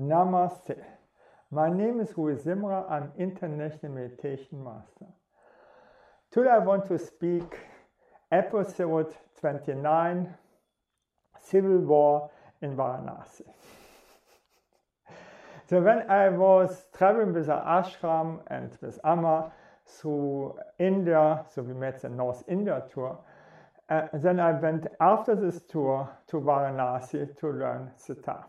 Namaste. My name is Rui Simra. I'm International Meditation Master. Today I want to speak episode 29 Civil War in Varanasi. so when I was traveling with the ashram and with Amma through India, so we made the North India tour, uh, then I went after this tour to Varanasi to learn sitar.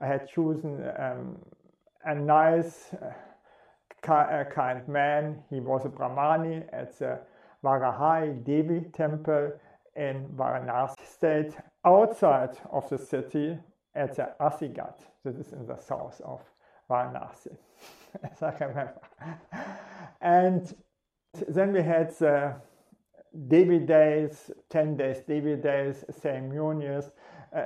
I had chosen um, a nice, uh, kind man. He was a Brahmani at the Varahi Devi temple in Varanasi state, outside of the city at the Assi Ghat. This is in the south of Varanasi, as I remember. And then we had the Devi days, 10 days Devi days, same. Uh,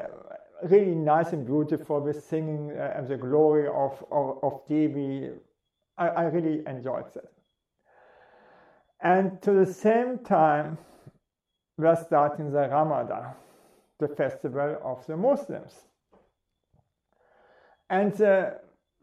really nice and beautiful with singing uh, the glory of, of, of Devi. I, I really enjoyed that. And to the same time, we're starting the Ramadan, the festival of the Muslims. And the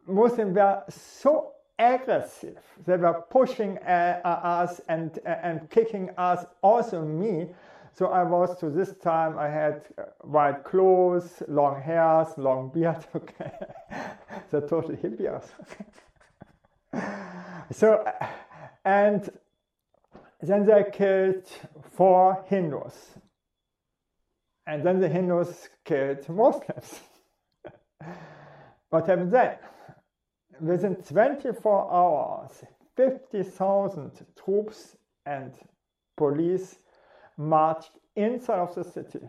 Muslims were so aggressive. They were pushing uh, us and, uh, and kicking us, also me, so I was to this time I had uh, white clothes, long hairs, long beard. Okay, the total hippies. so uh, and then they killed four Hindus, and then the Hindus killed Muslims. what happened then? Within 24 hours, 50,000 troops and police marched inside of the city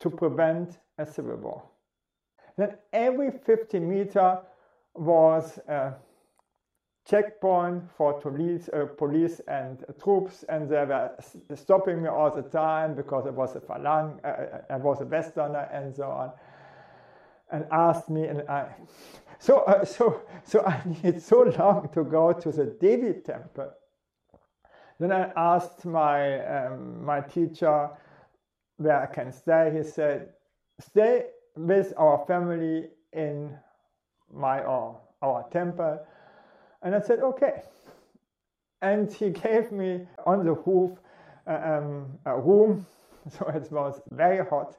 to prevent a civil war. Then every 50 meter was a checkpoint for police, uh, police and uh, troops, and they were stopping me all the time because I was a Falang, uh, I was a Westerner, and so on, and asked me, and I, so uh, so so I needed so long to go to the Devi temple then I asked my, um, my teacher where I can stay. He said, stay with our family in my or our temple. And I said, okay. And he gave me on the roof uh, um, a room, so it was very hot,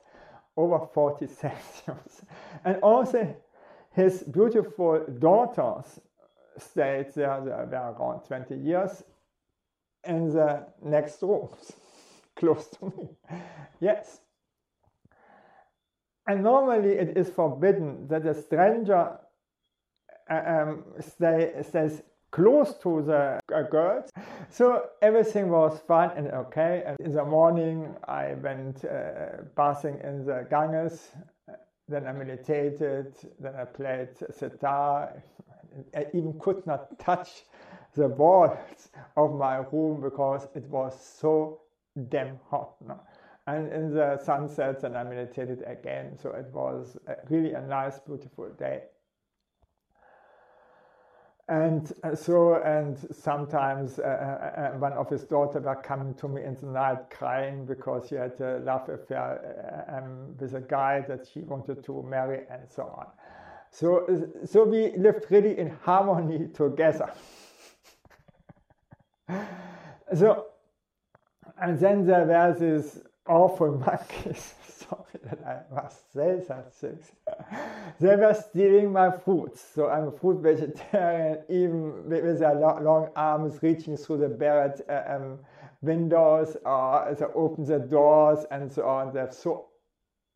over 40 Celsius. And also his beautiful daughters stayed there, they were around 20 years, in the next room, close to me. Yes. And normally it is forbidden that a stranger uh, um, stay, stays close to the uh, girls. So everything was fine and okay. And in the morning, I went uh, bathing in the Ganges. Then I meditated. Then I played sitar. I even could not touch the walls of my room because it was so damn hot. No? And in the sunsets, and I meditated again. So it was a, really a nice, beautiful day. And uh, so, and sometimes uh, uh, uh, one of his daughters were coming to me in the night crying because she had a love affair uh, um, with a guy that she wanted to marry and so on. So, so we lived really in harmony together. So, and then there were these awful monkeys. Sorry that I must say such things. they were stealing my fruits. So I'm a fruit vegetarian, even with their long arms reaching through the barred uh, um, windows or they open the doors and so on. They have so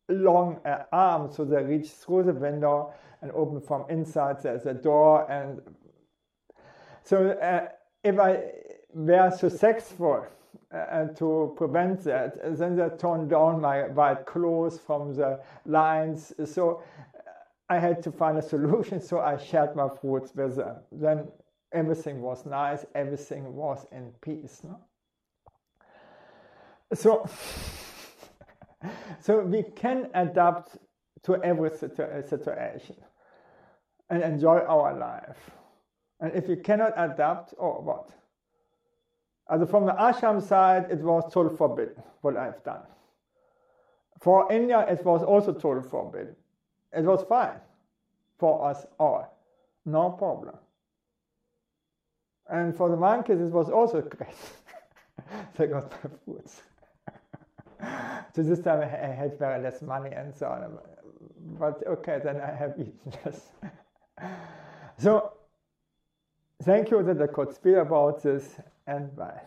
long uh, arms, so they reach through the window and open from inside the, the door. And so uh, if I were successful uh, to prevent that, And then they turned down my white clothes from the lines. So I had to find a solution. So I shared my fruits with them. Then everything was nice. Everything was in peace. No? So, so we can adapt to every situation and enjoy our life. And if you cannot adapt, or oh, what? Also from the ashram side, it was totally forbidden what I've done. For India, it was also totally forbidden. It was fine. for us all. No problem. And for the monkeys, it was also great. they got my foods. so this time I had very less money and so on. But okay, then I have eaten less. so thank you that I could speak about this and bye.